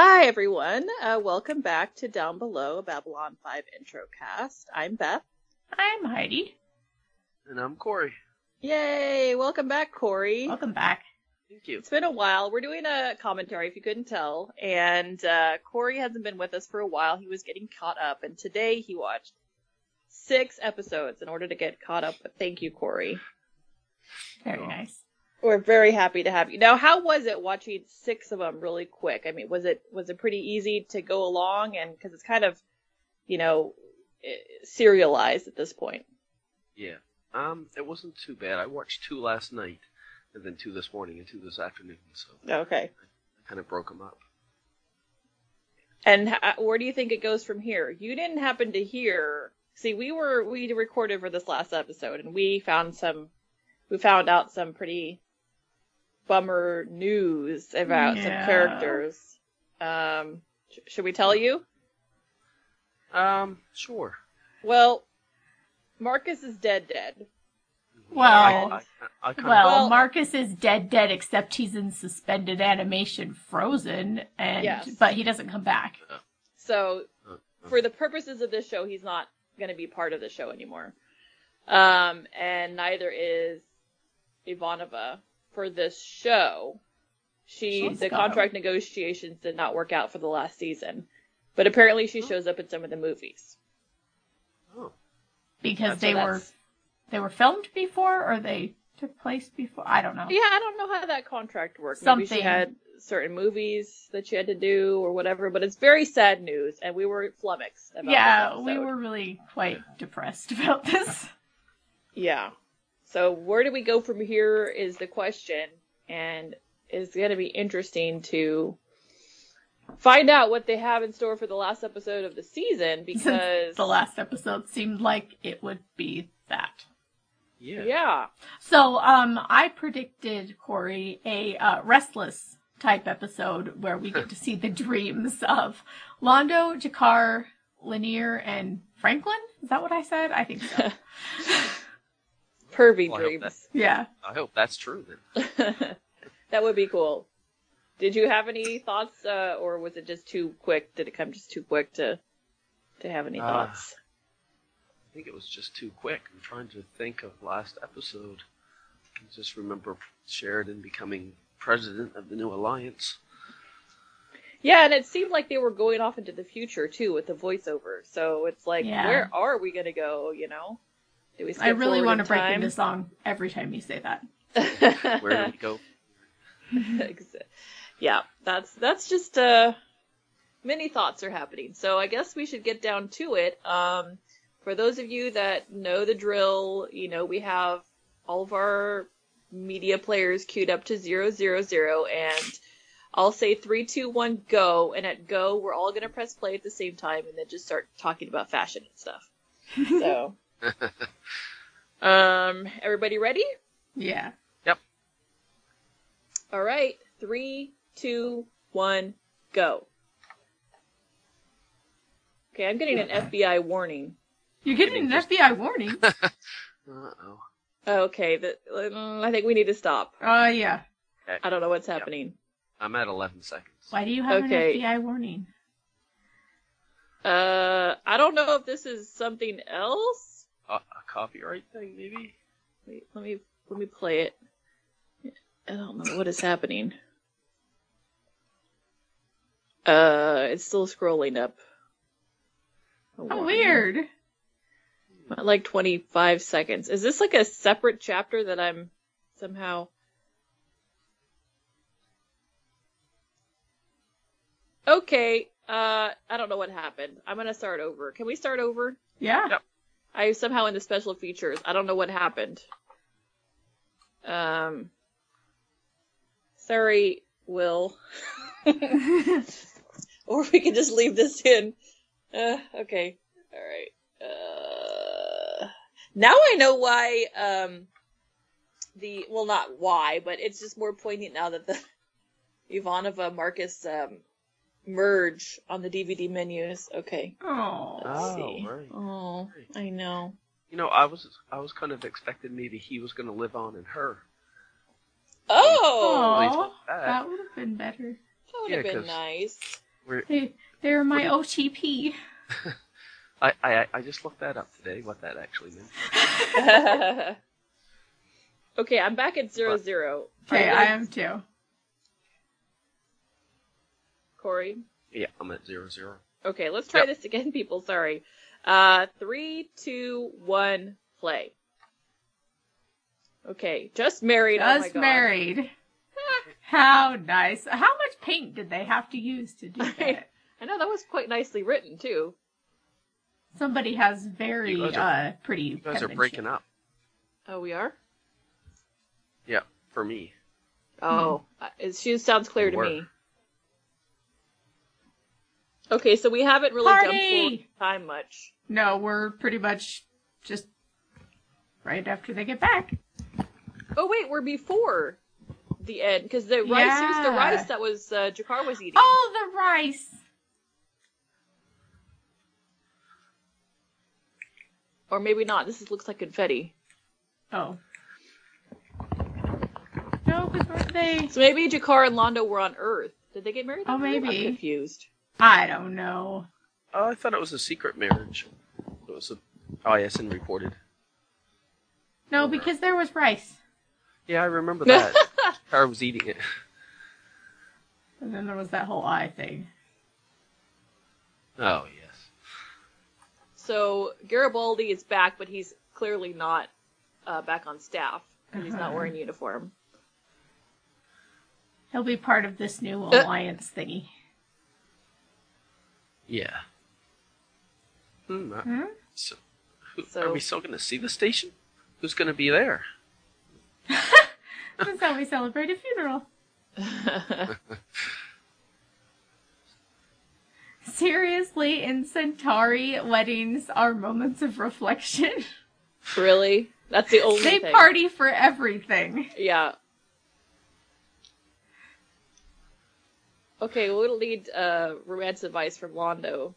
Hi, everyone. Uh, welcome back to Down Below, a Babylon 5 intro cast. I'm Beth. I'm Heidi. And I'm Corey. Yay! Welcome back, Corey. Welcome back. Thank you. It's been a while. We're doing a commentary, if you couldn't tell. And uh, Corey hasn't been with us for a while. He was getting caught up, and today he watched six episodes in order to get caught up. But thank you, Corey. Very nice. We're very happy to have you. Now, how was it watching six of them really quick? I mean, was it was it pretty easy to go along? And because it's kind of, you know, eh, serialized at this point. Yeah. Um, it wasn't too bad. I watched two last night, and then two this morning and two this afternoon. So Okay. I kind of broke them up. And h- where do you think it goes from here? You didn't happen to hear. See, we were we recorded for this last episode, and we found some. We found out some pretty bummer news about some characters. Um, sh- should we tell you? Um, sure. Well, Marcus is dead, dead. Well, I, I, I Well, Well- Marcus is dead, dead, except he's in suspended animation, frozen, and Yes. but he doesn't come back. So. Uh, for the purposes of this show, he's not going to be part of the show anymore. Um, and neither is Ivanova for this show. She She's the gone. contract negotiations did not work out for the last season, but apparently she shows up in some of the movies. oh, because So they were they were filmed before or they took place before. I don't know. Yeah, I don't know how that contract worked. Maybe she Something. had certain movies that she had to do or whatever, but it's very sad news, and we were flummoxed about Yeah, we were really quite depressed about this. Yeah. So where do we go from here is the question, and it's going to be interesting to find out what they have in store for the last episode of the season because the last episode seemed like it would be that. yeah. yeah, So, um, I predicted Corey a uh, restless type episode where we get to see the dreams of Londo, G'Kar, Lennier, and Franklin. Is that what I said? I think so. pervy Well, I hope dreams. yeah. I hope that's true then. that would be cool. Did you have any thoughts, uh, or was it just too quick? Did it come just too quick to to have any Uh, thoughts? I think it was just too quick. I'm trying to think of last episode. I just remember Sheridan becoming president of the new alliance. Yeah, and it seemed like they were going off into the future too with the voiceover. So it's like, Yeah. where are we gonna go? You know, do we? Skip I really want want to break into song every time you say that. to. Where do we go? yeah, that's that's just uh, many thoughts are happening. So I guess we should get down to it. Um, for those of you that know the drill, you know we have all of our media players queued up to zero zero zero, and I'll say three, two, one, go, and at go we're all gonna press play at the same time, and then just start talking about fashion and stuff. So, um, everybody ready? Yeah. Yep. All right, three, two, one, go. Okay, I'm getting an FBI warning. You're getting an FBI warning. Uh oh. Okay, the, mm, I think we need to stop. Oh, yeah. I don't know what's happening. I'm at 11 seconds. Why do you have Okay. an FBI warning? Uh, I don't know if this is something else. Uh, a copyright thing, maybe? Wait, let me let me play it. I don't know what is happening. Uh, it's still scrolling up. A Oh, warning. weird. Like 25 seconds. Is this like a separate chapter that I'm somehow. Okay, uh, I don't know what happened. I'm gonna start over. Can we start over? Yeah. Yep. I somehow in the special features. I don't know what happened. Um, sorry, Will. or we can just leave this in. Uh, okay. All right. Uh, now I know why. Um, the well, not why, but it's just more poignant now that the Ivanova Marcus um, merge on the DVD menus. Okay. Oh. Let's Oh, see. right. Oh, I know. You know, I was I was kind of expecting maybe he was going to live on in her. Oh, At least Aw, with that. that would have been better. that would yeah, have been 'cause- nice. We're, They, they're my What OTP. I, I I just looked that up today. What that actually meant. okay, I'm back at zero What? zero. Okay, I am too. Corey. Yeah, I'm at zero zero. Okay, let's try Yep. this again, people. Sorry. Uh, three, two, one, play. Okay, just married. oh my Just god. married. How nice. How much paint did they have to use to do that? I know that was quite nicely written too. Somebody has very You guys are- uh pretty. You guys are breaking up. Oh, we are. Yeah, for me. Oh, uh, it she sounds clear They to were. me. Okay, so we haven't really jumped Party! forward time much. No, we're pretty much just right after they get back. Oh wait, we're before the end because the rice. Here's the rice that was uh, G'Kar was eating. Oh, the rice. Or maybe not. This is, looks like confetti. Oh. No, because weren't they? So maybe G'Kar and Londo were on Earth. Did they get married? Oh, maybe. I'm confused. I don't know. Oh, I thought it was a secret marriage. It was a ISN reported. No, Over. because there was rice. Yeah, I remember that. I was eating it. And then there was that whole eye thing. Oh yes. So Garibaldi is back, but he's clearly not uh, back on staff. 'cause He's not Uh-huh. wearing uniform. He'll be part of this new alliance thingy. Yeah. Hmm. uh, Hmm? So, who, So- are we still going to see the station? Who's going to be there? That's how we celebrate a funeral. Seriously, in Centauri, weddings are moments of reflection. really? That's the only they thing. party for everything. Yeah. Okay, we'll need uh, romance advice from Londo.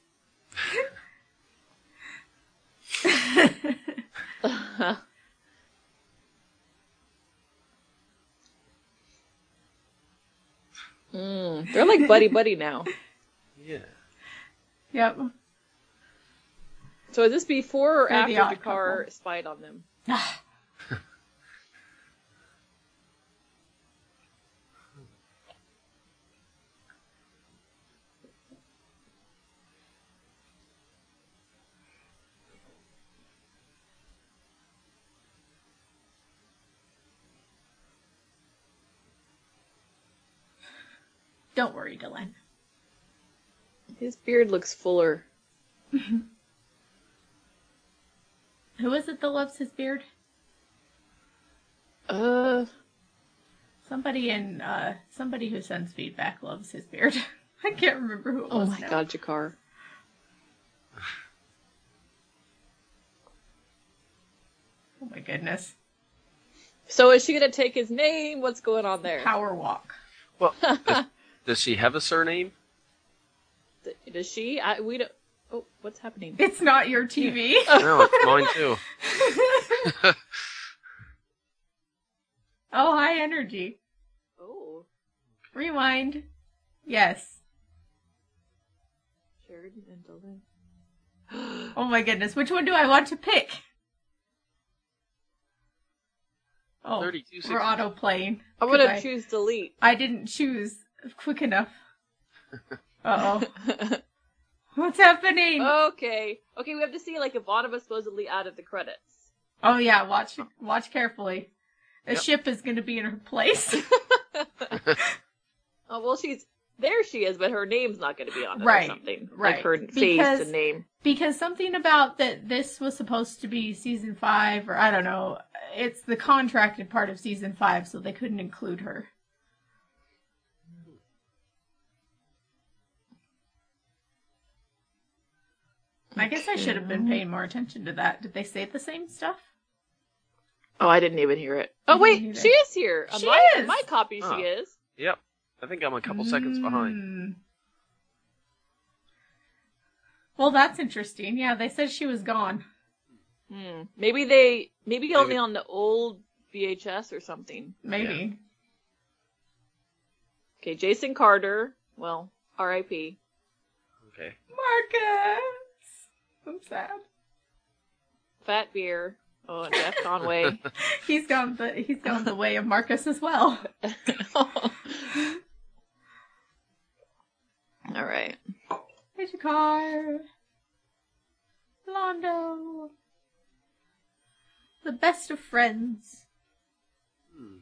mm, they're like buddy buddy now. Yeah. yep. So is this before or They're the after odd spied on them? Don't worry, Delenn. His beard looks fuller. Who is it that loves his beard? Uh, Somebody in uh somebody who sends feedback loves his beard. I can't remember who it oh my now. god, G'Kar. Oh my goodness. So is she gonna take his name? What's going on there? Power walk. Well, does, does she have a surname? Does she? I, we don't. Oh, what's happening? It's not your TV. No, it's mine too. oh, high energy. Oh, Rewind. Yes. Sheridan and Delenn. Oh my goodness. Which one do I want to pick? Oh, 32, we're auto playing. I'm gonna Goodbye. choose delete. I didn't choose quick enough. Uh oh. What's happening? okay, okay. We have to see like if Autumn is supposedly out of the credits. Oh yeah, watch watch carefully. A Yep. ship is going to be in her place. Oh well, she's there. She is, but her name's not going to be on it Right, or something. right. Like her face and name. because something about that this was supposed to be season 5 or I don't know. It's the contracted part of season 5 so they couldn't include her. I guess I should have been paying more attention to that. Did they say the same stuff? Oh, I didn't even hear it. Oh wait, she is here. On She my, is! my copy, Oh. she is. Yep. I think I'm a couple seconds behind. Mm. Well, that's interesting. Yeah, they said she was gone. Hmm. Maybe they. Maybe only Maybe- on the old VHS or something. Maybe. Okay, Jason Carter. Well, R.I.P. Okay. Marcus! I'm sad. Fat beer. Oh, and Jeff Conaway. He's gone the he's gone the way of Marcus as well. All right. Here's your car. Londo. The best of friends. Hmm.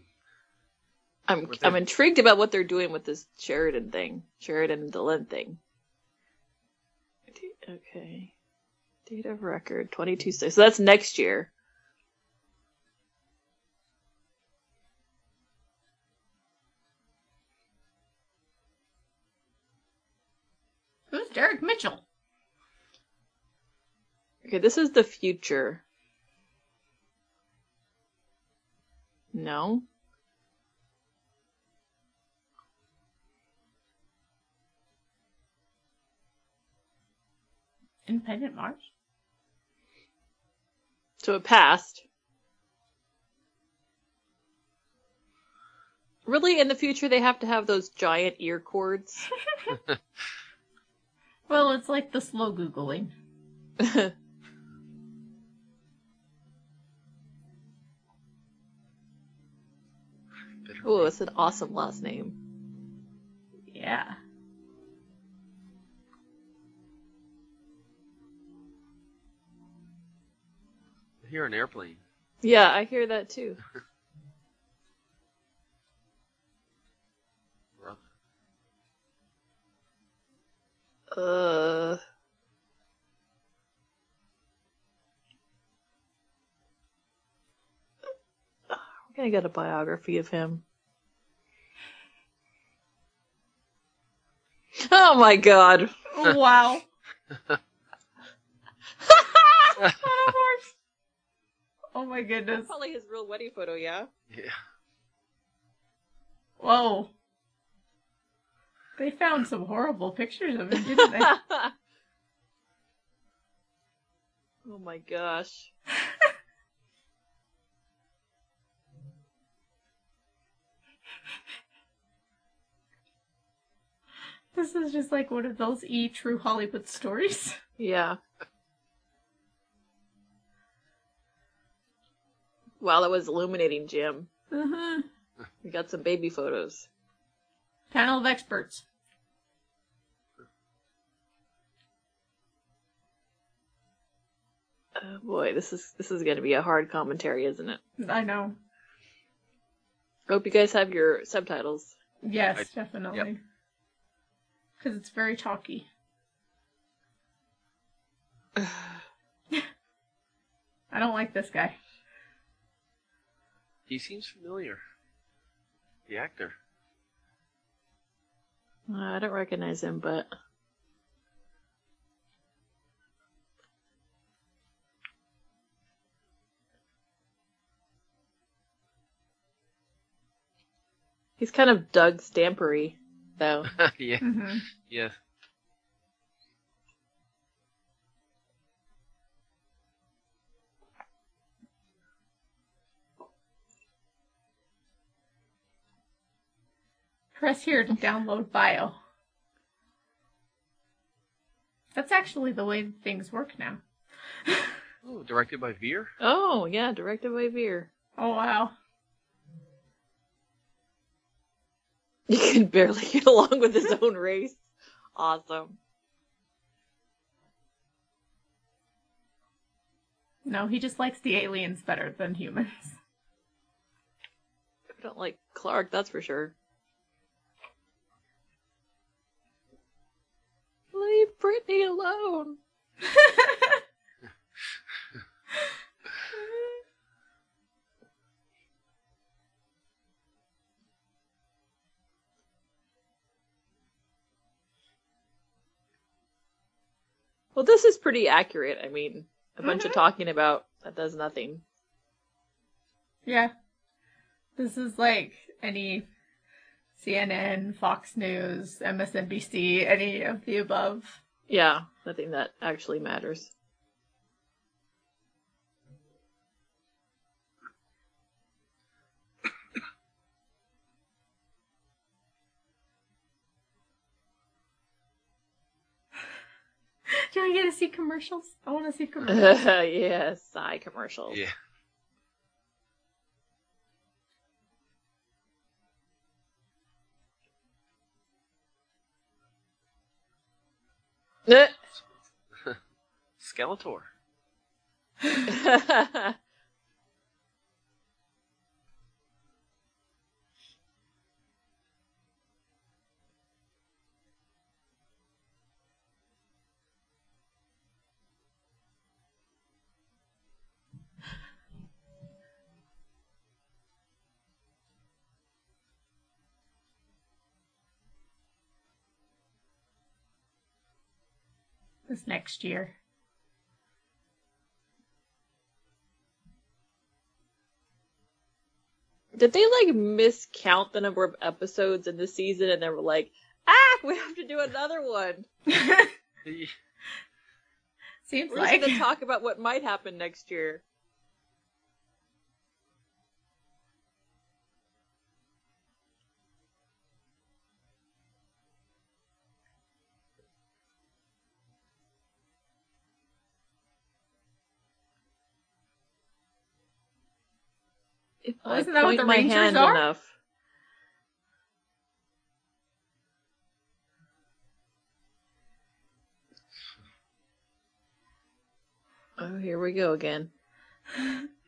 I'm Were I'm intrigued about what they're doing with this Sheridan thing, Sheridan and Delenn thing. Okay, date of record twenty two six. So that's next year. Who's Derek Mitchell? Okay, this is the future. No. Independent March? So it passed. Really, in the future, they have to have those giant ear cords. Well, it's like the slow Googling. Oh, it's an awesome last name. Yeah. Hear an airplane. Yeah, I hear that too. Uh. We're gonna get a biography of him. Oh my god. Wow. oh my goodness. Probably his real wedding photo, yeah? Yeah. Whoa. They found some horrible pictures of him, didn't they? oh my gosh. this is just like one of those E True Hollywood stories. Yeah. Wow, that was illuminating, Jim. Uh-huh. We got some baby photos. Panel of experts. Oh boy, this is this is gonna be a hard commentary, isn't it? I know. Hope you guys have your subtitles. Yes, I- definitely. Because it's very talky. I don't like this guy. He seems familiar. The actor. Uh, I don't recognize him, but he's kind of Doug Stampery, though. yeah. hmm Yes. Press here to download bio. That's actually the way things work now. Oh, directed by Vir? Oh yeah, directed by Vir. Oh wow. He can barely get along with his own race. Awesome. No, he just likes the aliens better than humans. I don't like Clark, that's for sure. Brittany alone. Well, this is pretty accurate. I mean, a bunch of Mhm. talking about that does nothing. yeah. This is like any CNN, Fox News, MSNBC, any of the above. Yeah, nothing that actually matters. Do I get to see commercials? I want to see commercials. yes, sigh commercials. Yeah. Eh. Skeletor. this next year. Did they like miscount the number of episodes in the season and they were like, ah, we have to do another one. Seems like We're like. just gonna talk about what might happen next year. If Oh, I that what the my Rangers hand are? enough. Oh, here we go again.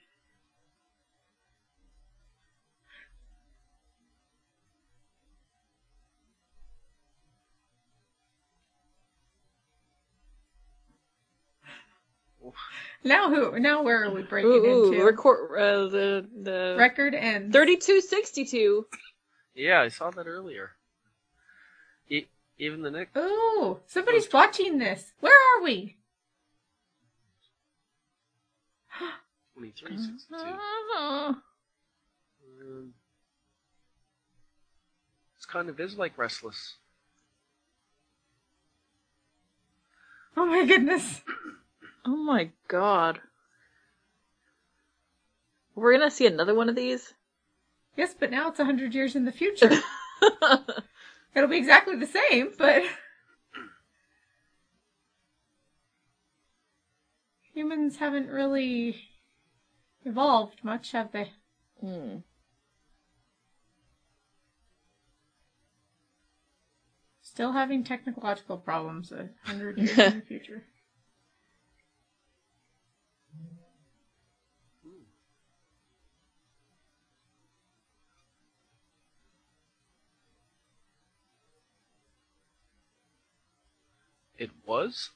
now who? Now where are we breaking Ooh, into? ooh record uh, the the Record and thirty-two sixty-two. yeah, I saw that earlier. E- even the next. Ooh, somebody's watching this. Where are we? 2362. Uh-huh. Um, this kind of is like Restless. Oh my goodness. Oh my god. We're gonna see another one of these. Yes, but now it's a hundred years in the future. It'll be exactly the same, but humans haven't really evolved much, have they? Hmm. Still having technological problems a hundred years in the future. It was?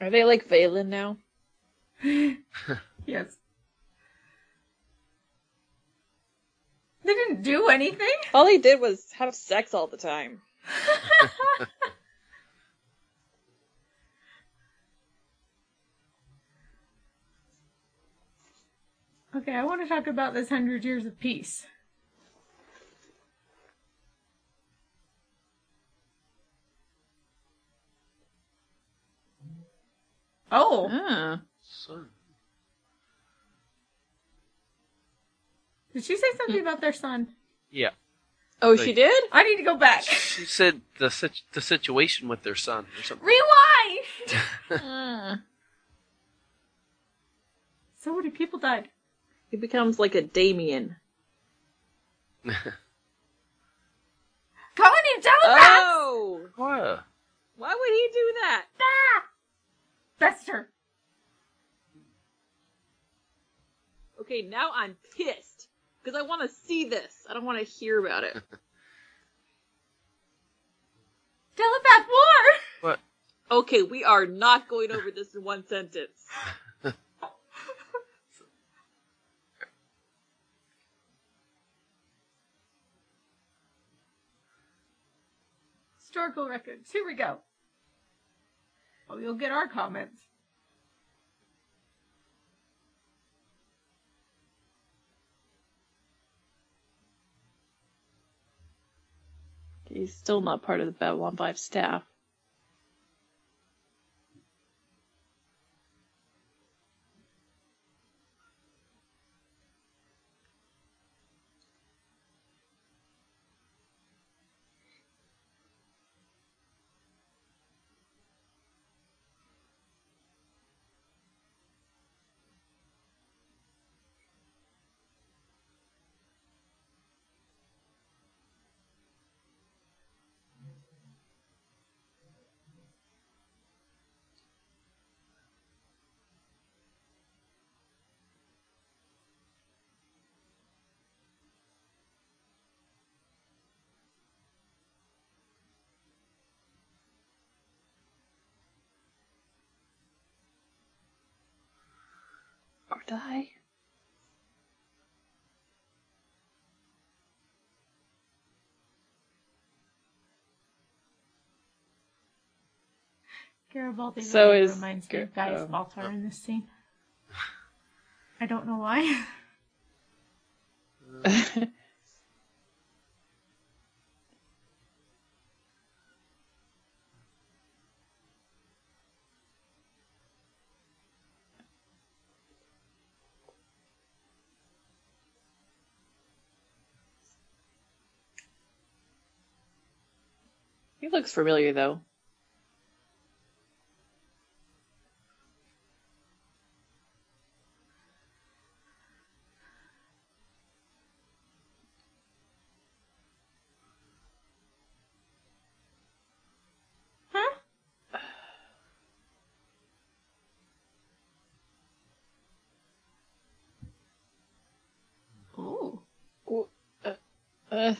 Are they like Valen now? Yes. They didn't do anything. All he did was have sex all the time. Okay, I want to talk about this hundred years of peace. Oh, Ah. Son. did she say something about their son? Yeah. Oh, Like- she did? I need to go back. She said the sit- the situation with their son or something. Rewind! Ah. so many people died. He becomes like a Damien. Calling him telepath! Oh! what? Why would he do that? Ah! Bester. Okay, now I'm pissed. Because I want to see this. I don't want to hear about it. Telepath war! What? Okay, we are not going over this in one sentence. Historical records. Here we go. Well, you'll get our comments. He's still not part of the Babylon 5 staff. Die. Garibaldi So really is reminds me of Gar- uh, Gaius oh. Baltar uh, in this scene. I don't know why. Uh, he looks familiar though. Huh? Ooh. Uh.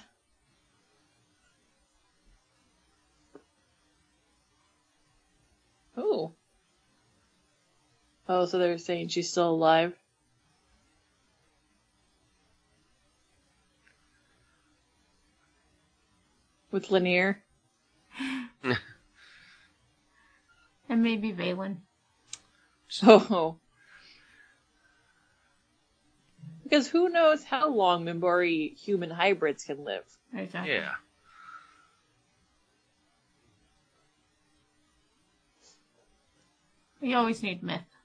Oh. Oh, so they're saying she's still alive? With Lennier? And maybe Valen. So. Because who knows how long Minbari human hybrids can live? Exactly. Yeah. We always need myth.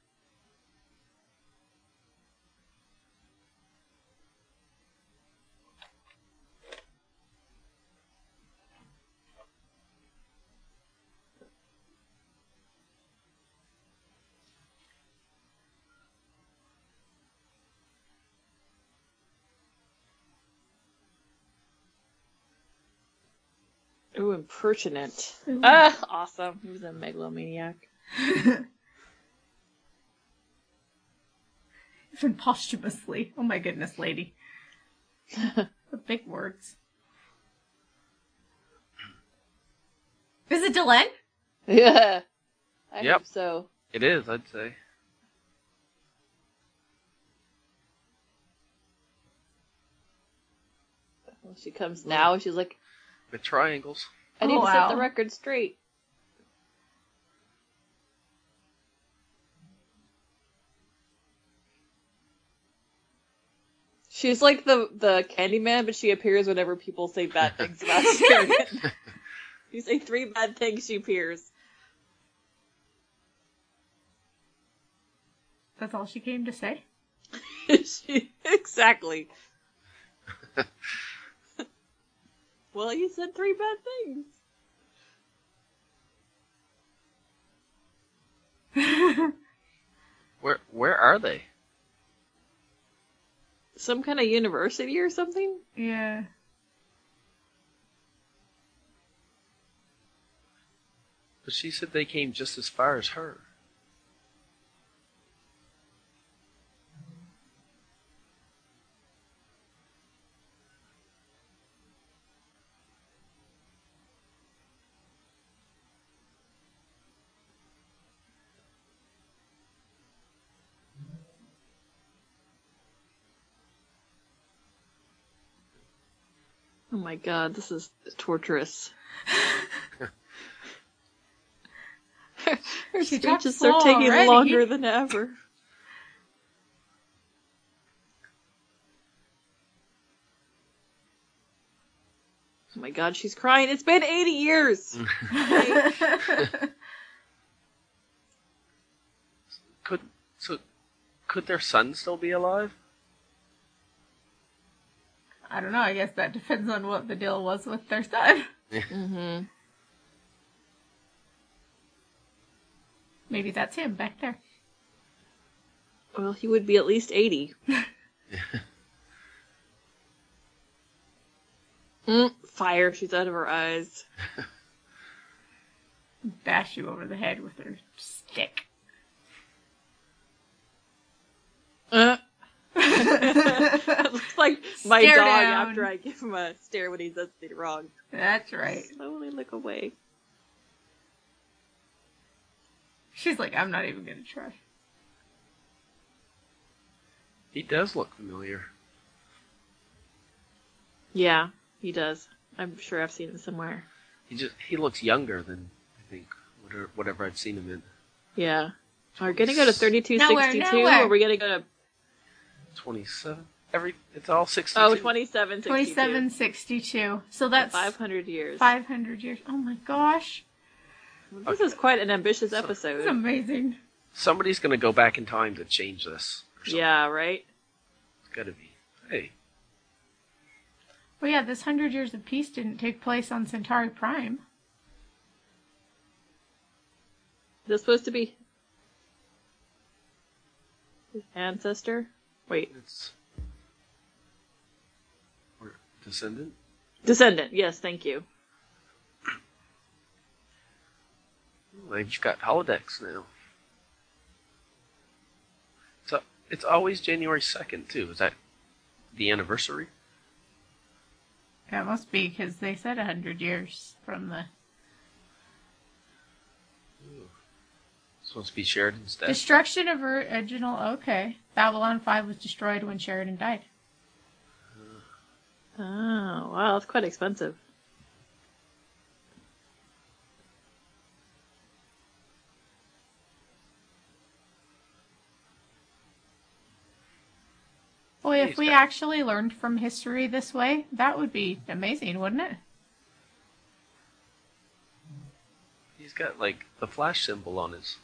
Impertinent. Ooh. Ah, awesome. He was a megalomaniac. Even posthumously. Oh my goodness, lady. the big words. Is it Delenn? Yeah. I Yep. hope so. It is, I'd say. Well, she comes now. She's like, the triangles. I need Oh, to set the oh, record straight. She's like the the Candyman, but she appears whenever people say bad things about Sheridan. you say three bad things, she appears. That's all she came to say? she, exactly. Well, you said three bad things. Where where are they? Some kind of university or something? yeah. But she said they came just as far as her. Oh my god, this is torturous. her her She speeches are taking already. longer than ever. Oh my god, she's crying. It's been 80 years. Could so could their son still be alive? I don't know. I guess that depends on what the deal was with their son. mm-hmm. Maybe that's him back there. Well, he would be at least 80. mm, fire shoots out of her eyes. Bash you over the head with her stick. Uh. looks like my Stare dog down. after I give him a stare when he does something wrong. That's right. Slowly look away. She's like, I'm not even gonna try. He does look familiar. Yeah, he does. I'm sure I've seen him somewhere. He just he looks younger than I think whatever, whatever I've seen him in. Yeah. Are we gonna go to 3262 Nowhere, nowhere. or are we gonna go to Twenty seven. Every it's all sixty. oh 2762? 2762. So that's 500 years. 500 years. Oh my gosh. This is quite an ambitious That's episode. amazing. Somebody's gonna go back in time to change this. or something. Yeah, right? It's gotta be. Hey, Well, yeah, this 100 Years of Peace didn't take place on Centauri Prime. Is this supposed to be his ancestor? Wait, it's or descendant. descendant. Yes, thank you. They've got holodecks now. So it's always January second too. Is that the anniversary? That must be because they said 100 years from the Supposed to be Sheridan's death. destruction of original. Okay. Babylon 5 was destroyed when Sheridan died. Oh, wow, that's quite expensive. Boy, if we actually learned from history this way, that would be amazing, wouldn't it? He's got like the flash symbol on his.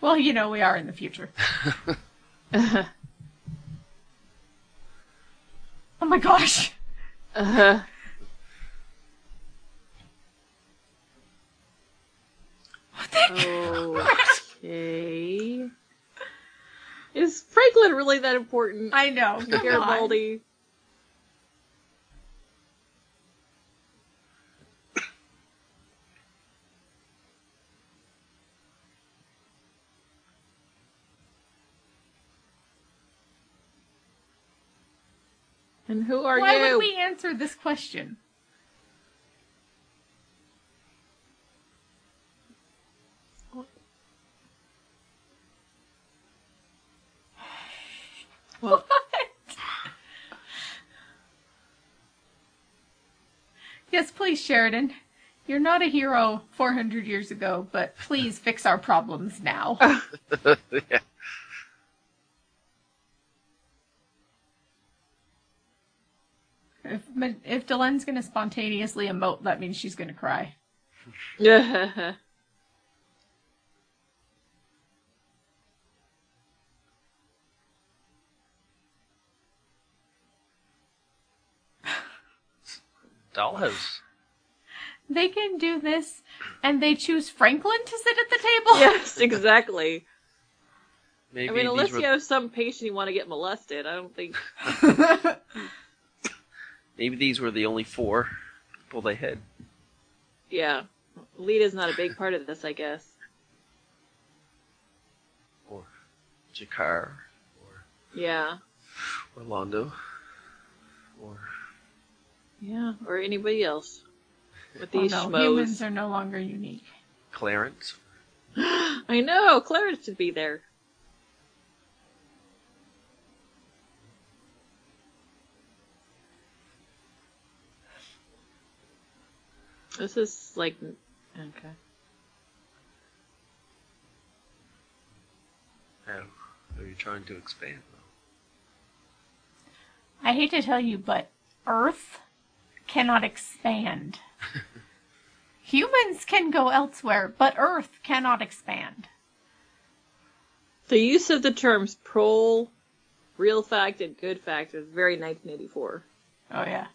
Well, you know, we are in the future. Oh my gosh! Uh, What the heck? okay. Is Franklin really that important? I know. come. Garibaldi. And who are Why you? Why would we answer this question? Well, Yes, please, Sheridan. You're not a hero 400 years ago, but please fix our problems now. yeah. If if Delenn's gonna spontaneously emote, that means she's gonna cry. Yeah. Dollhouse. They can do this, and they choose Franklin to sit at the table. yes, exactly. Maybe I mean, unless were, you have some patient you want to get molested, I don't think. maybe these were the only four people they had. Yeah, Lyta's not a big part of this, I guess. Or G'Kar. Or Yeah, Orlando. Or yeah, or anybody else with Well, these no, schmoes. humans are no longer unique. Clarence. I know, Clarence should be there. This is like okay. How are you trying to expand though? I hate to tell you, but Earth cannot expand. Humans can go elsewhere, but Earth cannot expand. The use of the terms prole, real fact, and good fact is very 1984. Oh, yeah.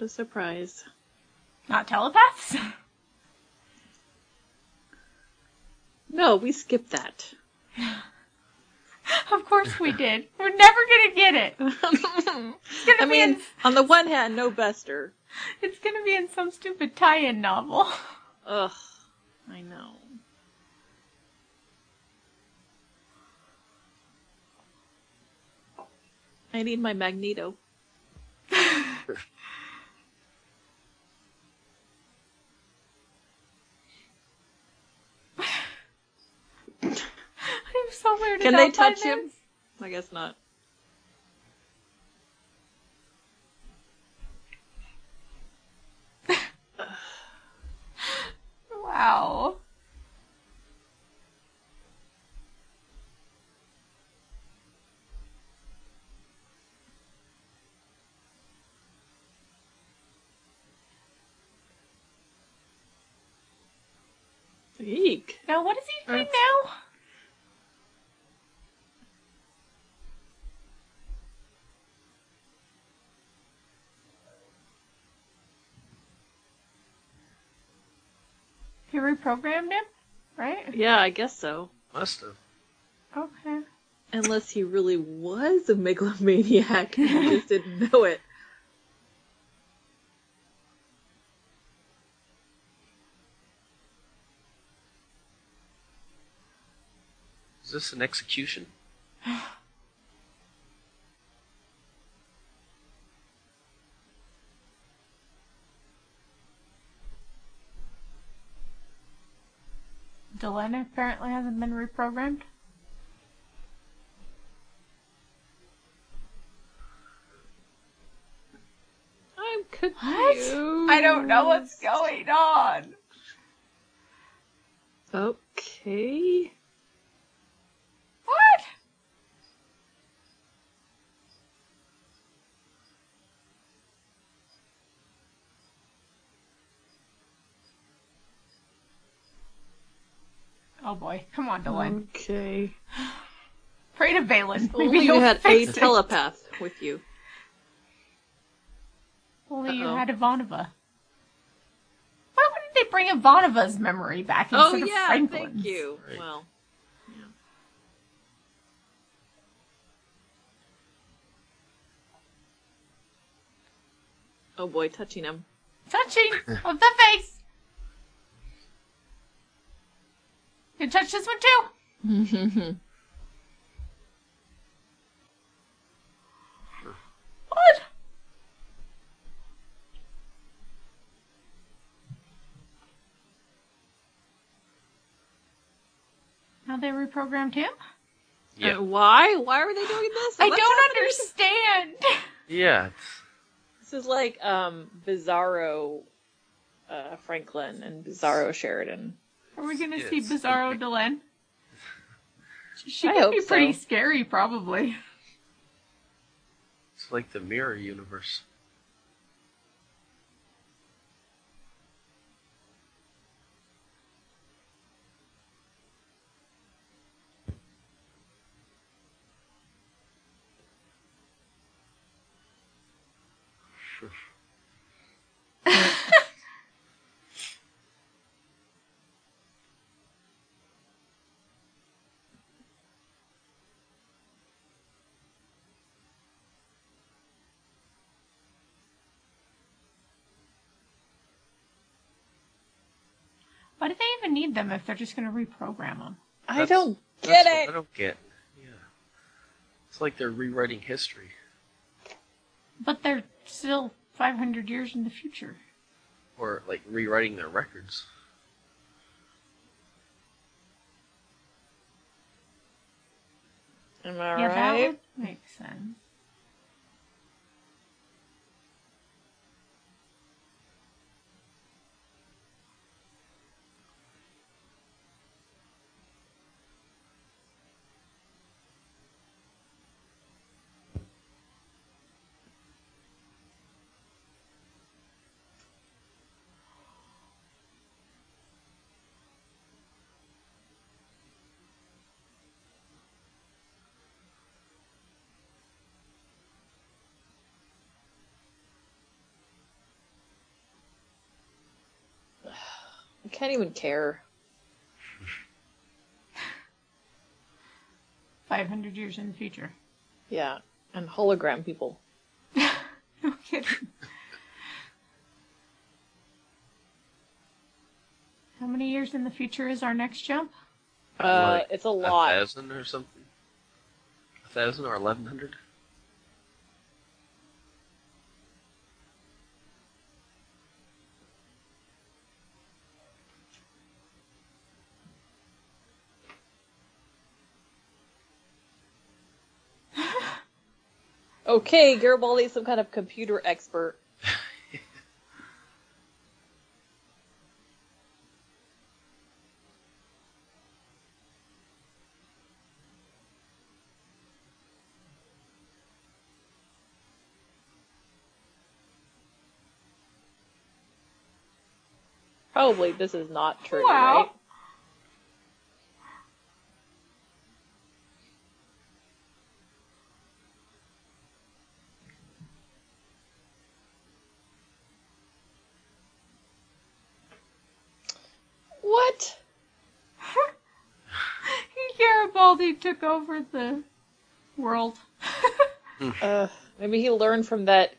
What a surprise. Not telepaths? No, we skipped that. of course we did. We're never gonna get it. It's gonna I be mean, in, on the one hand, no Bester. it's gonna be in some stupid tie-in novel. Ugh, I know. I need my Magneto. I'm so weirded Can they touch him? this. I guess not. Wow. Eek. Now what is he doing Earth. now? He reprogrammed him, right? Yeah, I guess so. Must have. Okay. Unless he really was a megalomaniac and he just didn't know it. Is this an execution? Delenn apparently hasn't been reprogrammed. I'm confused. What? I don't know what's going on. Okay. What? Oh boy, come on, Delenn. Okay. Pray to Valen. Only you he'll had a fix it. telepath with you. Only you Uh-oh. had Ivanova. Why wouldn't they bring Ivanova's memory back instead Oh of yeah, Franklin's? thank you. Right. Well, yeah. Oh boy, touching him. Touching of the face. You touch this one too. What? Now they reprogrammed him? Yeah. Uh, why? Why are they doing this? I What's don't understand. Yeah. This is like um Bizarro uh, Franklin and Bizarro Sheridan. Are we gonna Yes. see Bizarro Delenn? She I could hope be pretty so. scary, probably. It's like the mirror universe. Why do they even need them if they're just gonna reprogram them? I That's- don't That's get what I it. don't get. Yeah. It's like they're rewriting history. But they're still 500 years in the future. Or like rewriting their records. Am I yeah, that right? would make sense. Can't even care. 500 years in the future. Yeah, and hologram people. no kidding. How many years in the future is our next jump? Uh, Like it's a lot. A lot. thousand or something. A thousand or eleven hundred. Okay, Garibaldi's some kind of computer expert. Probably this is not true, Wow. right? What? Garibaldi took over the world. Uh, maybe he learned from that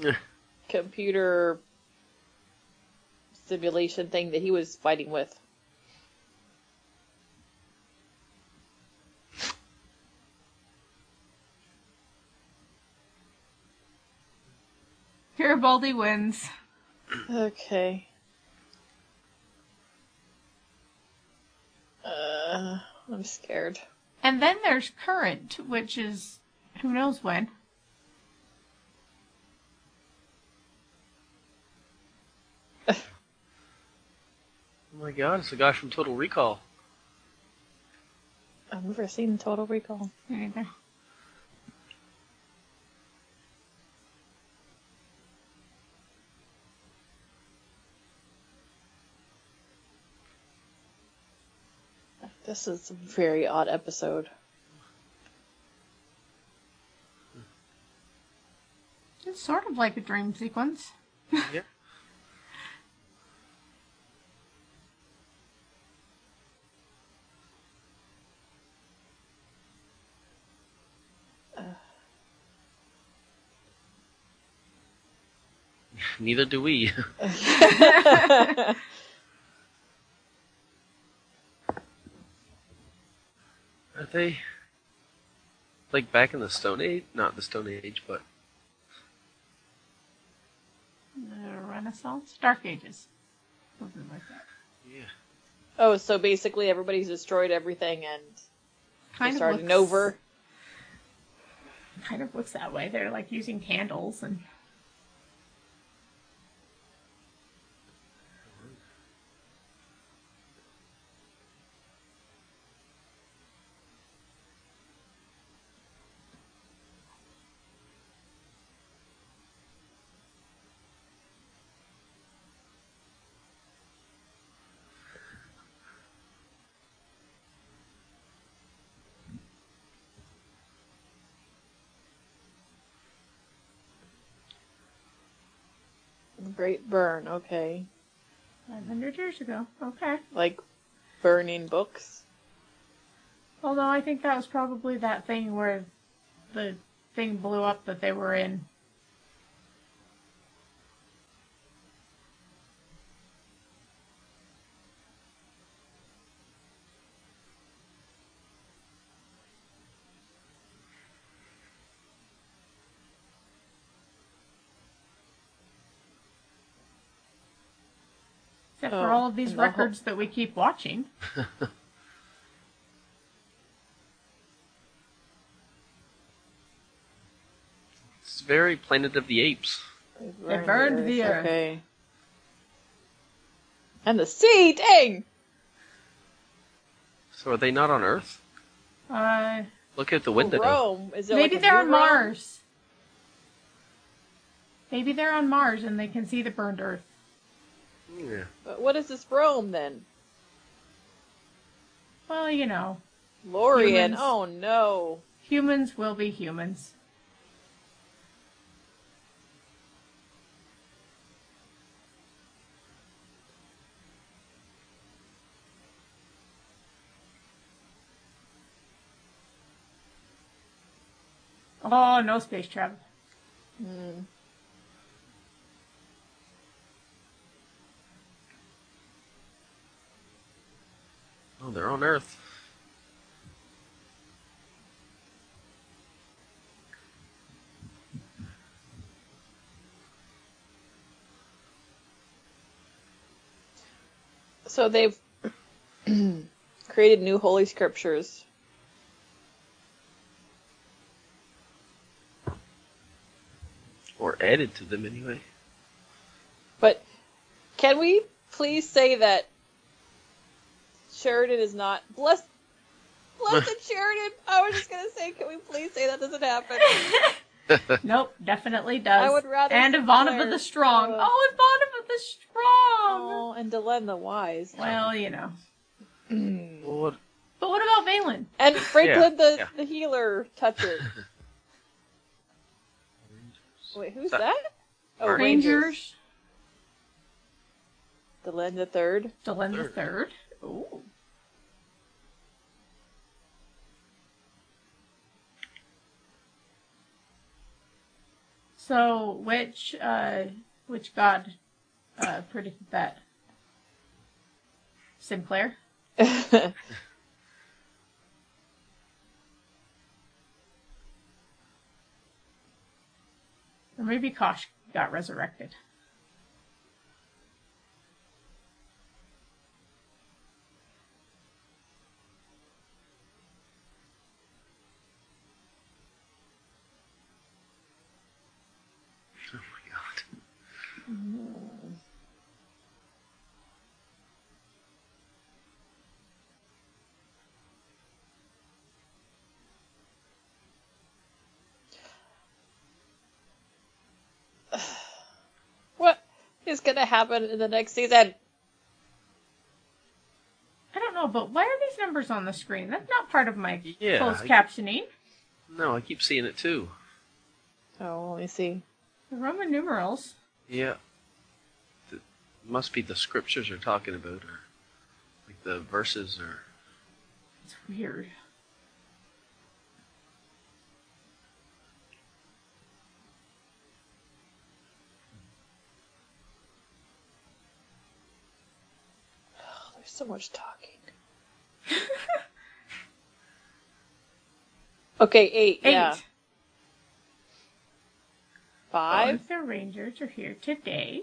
computer simulation thing that he was fighting with. Garibaldi wins. Okay. Uh, I'm scared. And then there's current, which is who knows when. Oh my god, it's the guy from Total Recall. I've never seen Total Recall. Me neither. This is a very odd episode. It's sort of like a dream sequence. yeah. Uh. Neither do we. Are they like back in the Stone Age? Not the Stone Age, but The Renaissance? Dark Ages. Something like that. yeah. oh, so basically everybody's destroyed everything and Kind they're of starting looks, over. Kind of looks that way. They're like using candles and Great burn, okay. 500 years ago. Okay. Like burning books. Although I think that was probably that thing where the thing blew up that they were in. Except for Oh, all of these and the whole- records that we keep watching. It's very Planet of the Apes. They burned the earth. Okay. And the sea, dang! So are they not on Earth? Uh, Look at the window. Rome. Is maybe like they're on Rome? Mars. Maybe they're on Mars and they can see the burned Earth. Yeah. But what is this Rome then? Well, you know. Lorian, oh no. Humans will be humans. Oh, no space travel. Mm. Oh, they're on Earth. So they've created new holy scriptures. Or added to them anyway. But can we please say that Sheridan is not blessed? Blessed Sheridan. I was just gonna say, can we please say that doesn't happen? Nope, definitely does. I would rather And see Ivanova the Strong. Uh, oh, Ivanova the Strong. Oh, and Delenn the Wise. Well, you know. Well, what? But what about Valen? And Franklin Yeah, the yeah. the healer toucher. Wait, who's That- that? Oh, Rangers. Rangers. Delenn the third. Delenn the Third. Third. Ooh. So, which uh, which god uh, predicted that? Sinclair. Or maybe Kosh got resurrected. What is gonna happen in the next season? I don't know, but why are these numbers on the screen? That's not part of my Yeah, closed I- captioning. No, I keep seeing it too. Oh, let me see. The Roman numerals. Yeah. The, must be the scriptures they're talking about, or like the verses, or It's weird. Oh, there's so much talking. Okay, eight. Eight. Yeah. Five. Both the Rangers are here today.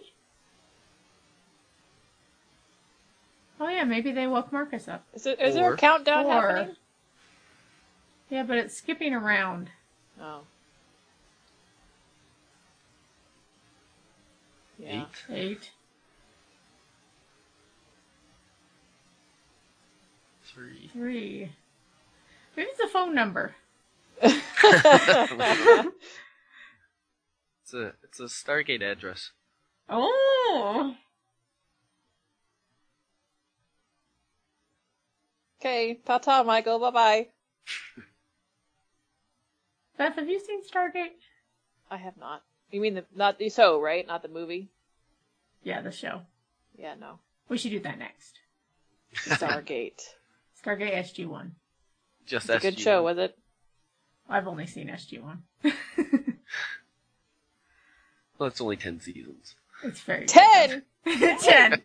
Oh yeah, maybe they woke Marcus up. Is, it, is there a countdown Four. happening? Yeah, but it's skipping around. Oh. Yeah. eight. Eight. Three. Three. Maybe it's a phone number. It's a it's a Stargate address. Oh. Okay, ta ta, Michael. Bye bye. Beth, have you seen Stargate? I have not. You mean the not the show, right? Not the movie. Yeah, the show. Yeah, no. We should do that next. Stargate. Stargate SG One. Just It's a good show, was it? I've only seen SG One. Well, it's only ten seasons. it's very Ten. Ten.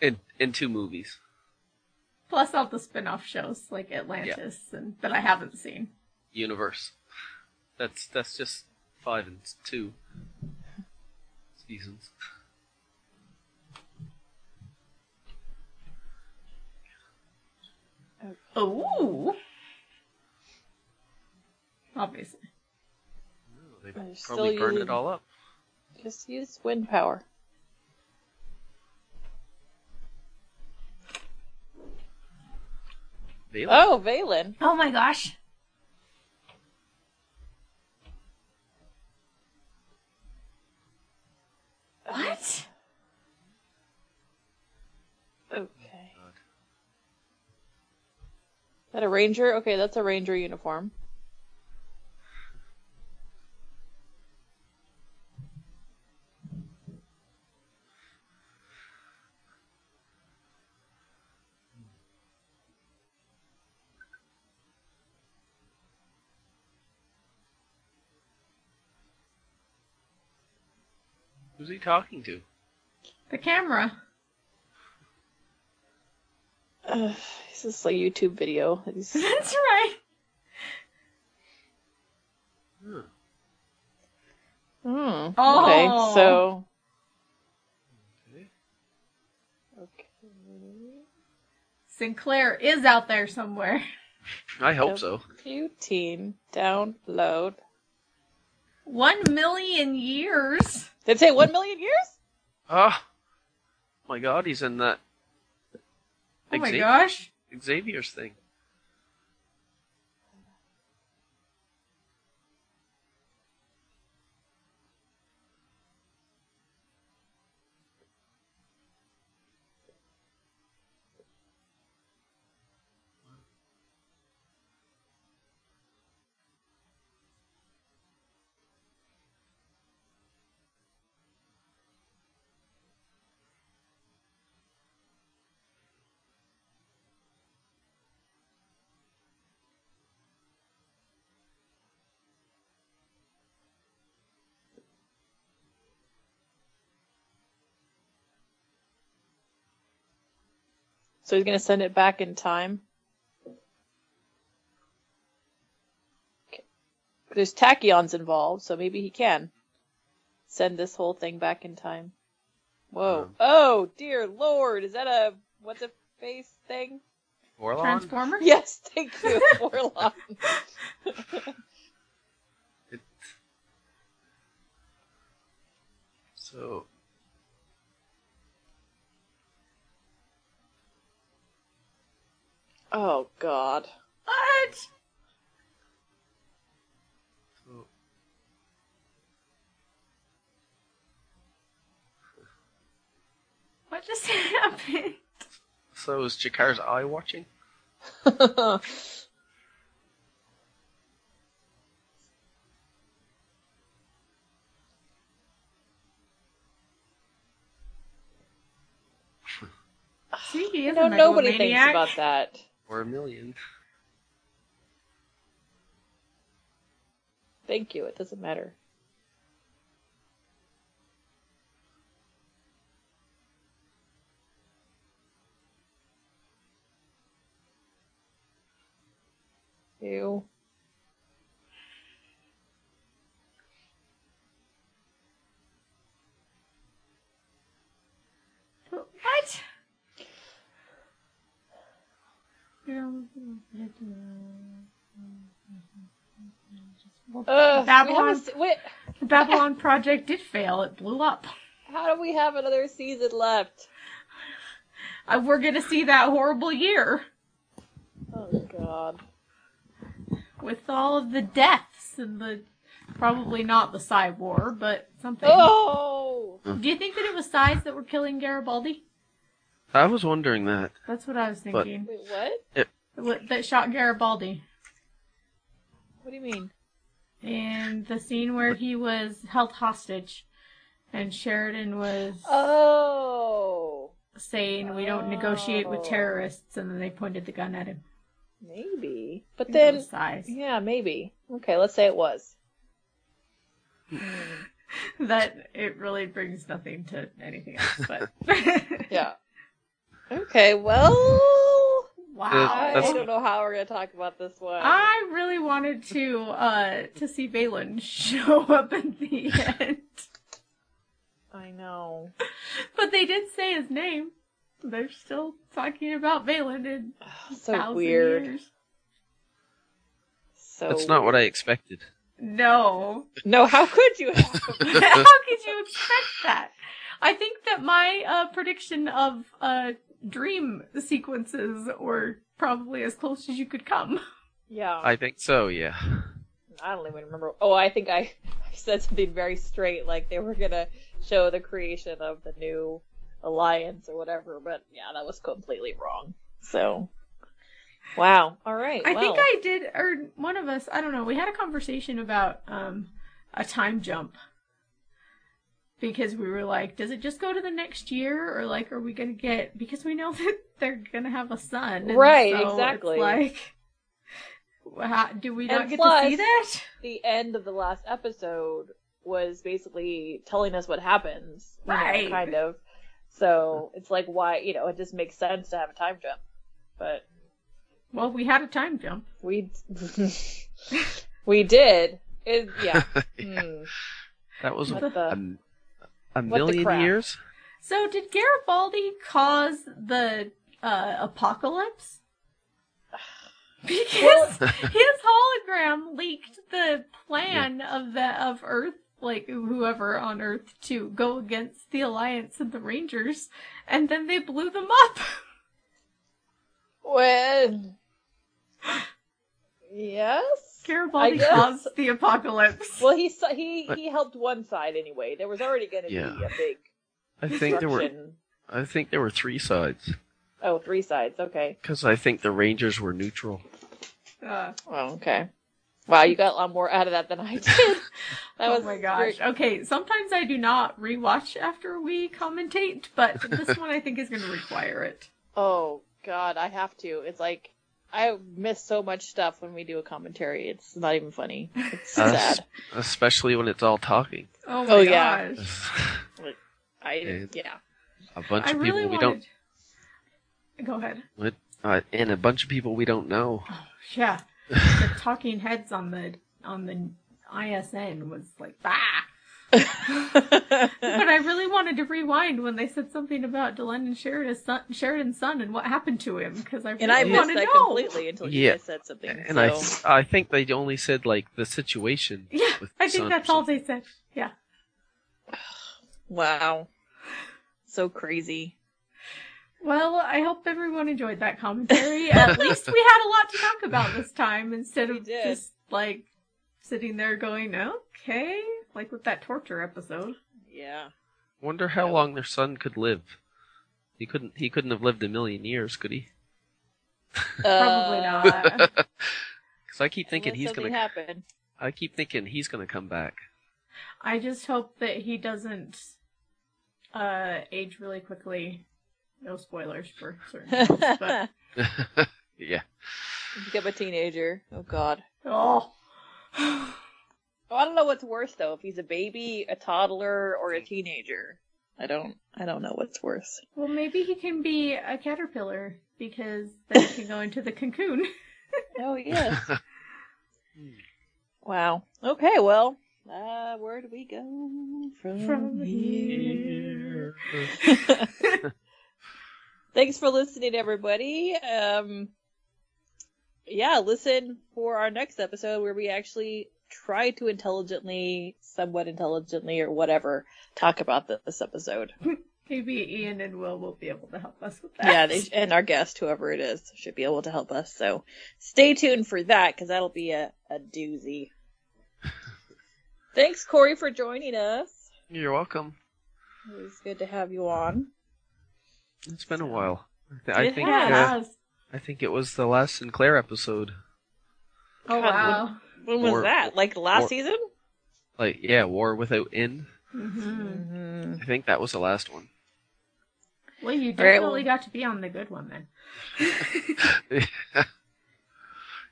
In in two movies. Plus all the spin-off shows like Atlantis and that I haven't seen. Universe. That's that's just five and two seasons. Oh. Obviously. They They're still probably burned using- it all up. Just use wind power. Valen. Oh, Valen. Oh my gosh. What? Okay. Is that a ranger? Okay, that's a ranger uniform. Who's he talking to? The camera. Uh, this is like a YouTube video. He's- That's right. Huh. Hmm. Oh. Okay, so. Okay. Okay. Sinclair is out there somewhere. I hope Yep. so. Putin download. One million years. Did it say one million years? Ah, my God, he's in that Oh my Xavier- gosh. Xavier's thing. So he's gonna send it back in time. Okay. There's tachyons involved, so maybe he can send this whole thing back in time. Whoa. Um. oh dear lord, is that a what's a face thing? Vorlon? Transformer? Yes, thank you, Vorlon. It... So, oh god. What? so What just happened? So is G'Kar's eye watching? See, he is no, a nobody thinks about that. Or a million? Thank you. It doesn't matter. Ew. What? Well, we Babylon, haven't the Babylon project did fail. It blew up. how do we have another season left? Uh, we're gonna see that horrible year Oh god. with all of the deaths and the probably not the Psi War, but something. Oh! Do you think that it was Psys that were killing Garibaldi? I was wondering that. That's what I was But- thinking. Wait, what? What- That shot Garibaldi What do you mean? in the scene where he was held hostage, and Sheridan was Oh! saying we don't negotiate with Oh. terrorists, and then they pointed the gun at him. Maybe. But it then, was Psys. yeah, maybe. Okay, let's say it was. that it really brings nothing to anything else. But Yeah. Okay, well, wow, I don't know how we're gonna talk about this one. I really wanted to uh to see Valen show up at the end, I know. but they did say his name. They're still talking about Valen in So thousand weird. years. So That's not what I expected. No, No, how could you have? how could you expect that? I think that my uh, prediction of uh, dream sequences were probably as close as you could come. yeah. I think so, yeah. I don't even remember. Oh, I think I, I said something very straight, like they were gonna show the creation of the new alliance or whatever. But yeah, that was completely wrong. So, wow. All right. I well. think I did, or one of us, I don't know, we had a conversation about um, a time jump. Because we were like, does it just go to the next year? Or like, are we going to get, because we know that they're going to have a son. and Right, so it's exactly. like, how, do we And not get plus- to see that? the end of the last episode was basically telling us what happens, you know, Right. kind of. So it's like why you know it just makes sense to have a time jump, but Well, we had a time jump. we we did. It, yeah. Yeah, Hmm. that was a, the- a, a million years. So, did Garibaldi cause the uh, apocalypse? Because his hologram leaked the plan of the of Earth, like whoever on Earth, to go against the Alliance and the Rangers, and then they blew them up. When yes. Garibaldi guess. caused the apocalypse. Well, he s- he he helped one side anyway. There was already going to Yeah. be a big I think there were. I think there were three sides Oh, three sides. Okay. because I think the Rangers were neutral. Uh, Oh, okay. Wow, you got a lot more out of that than I did. That oh was my very- gosh. Okay, sometimes I do not rewatch after we commentate, but this one I think is going to require it. Oh God, I have to. It's like I miss so much stuff when we do a commentary. It's not even funny. It's Uh, sad. Especially when it's all talking. Oh my Oh, yeah. gosh. I It- yeah. a bunch I of really people we wanted... don't, Go ahead. uh, and a bunch of people we don't know. Yeah, the talking heads on the on the ISN was like ah. But I really wanted to rewind when they said something about Delenn Sheridan's son, Sheridan's son and what happened to him because I really and I missed to that know. completely until you Yeah. guys said something. And so. I, I think they only said like the situation. Yeah, with I think that's all they said. Yeah. wow, so crazy. Well, I hope everyone enjoyed that commentary. At least we had a lot to talk about this time instead We of did. just like sitting there going, okay, like with that torture episode. Yeah. Wonder how Yeah. long their son could live. He couldn't. He couldn't have lived a million years, could he? Probably Uh, not. Because I keep thinking unless he's gonna. happen. I keep thinking he's gonna come back. I just hope that he doesn't uh, age really quickly. No spoilers for certain shows, but yeah. Become a teenager. Oh God. oh, Oh, I don't know what's worse though, if he's a baby, a toddler, or a teenager. I don't. I don't know what's worse. well, maybe he can be a caterpillar because then he can go into the cocoon. Oh yes. wow. Okay. Well, uh, where do we go from, From here? Thanks for listening, everybody. Um, yeah, listen for our next episode where we actually try to intelligently, somewhat intelligently, or whatever, talk about this episode. maybe Ian and Will will be able to help us with that. Yeah, they, and our guest, whoever it is, should be able to help us. So stay tuned for that because that'll be a, a doozy. Thanks, Corey, for joining us. You're welcome. It was good to have you on. It's been a while. I, th- I think. yeah, it Uh. I think it was the last Sinclair episode. Oh God, wow. When was Or- that? Like last or- season? Like yeah, War Without End. hmm Mm-hmm. I think that was the last one. Well, you All right, definitely well- got to be on the good one then.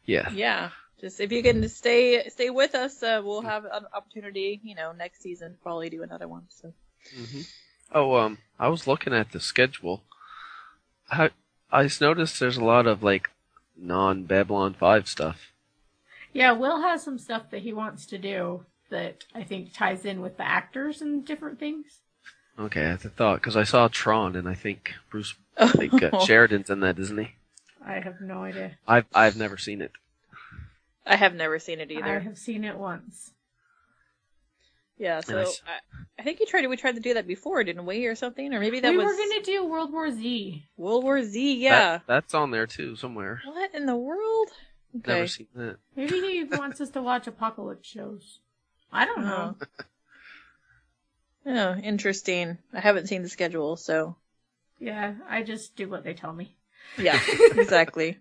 yeah. Yeah. Just if you can stay stay with us, uh, we'll have an opportunity, you know, next season probably do another one. So hmm Oh, um, I was looking at the schedule. I I just noticed there's a lot of like non Babylon Five stuff. Yeah, Will has some stuff that he wants to do that I think ties in with the actors and different things. Okay, I thought because I saw Tron and I think Bruce like uh, Sheridan's in that, isn't he? I have no idea. I've I've never seen it. I have never seen it either. I have seen it once. Yeah, so Nice. I, I think you tried we tried to do that before, didn't we, or something? Or maybe that we was were gonna do World War Z. World War Z. That- Yeah. that's on there too somewhere. What in the world? Okay. Never seen that. Maybe he wants us to watch apocalypse shows. I don't know. Oh, interesting. I haven't seen the schedule, so Yeah, I just do what they tell me. yeah, exactly.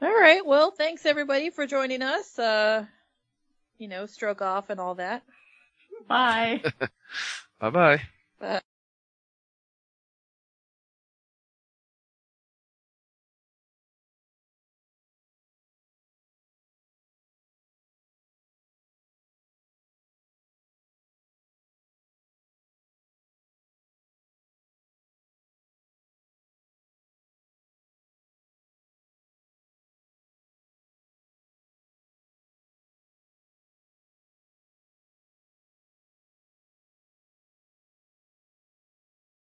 All right. Well, thanks everybody for joining us. Uh, you know, stroke off and all that. Bye. Bye bye. But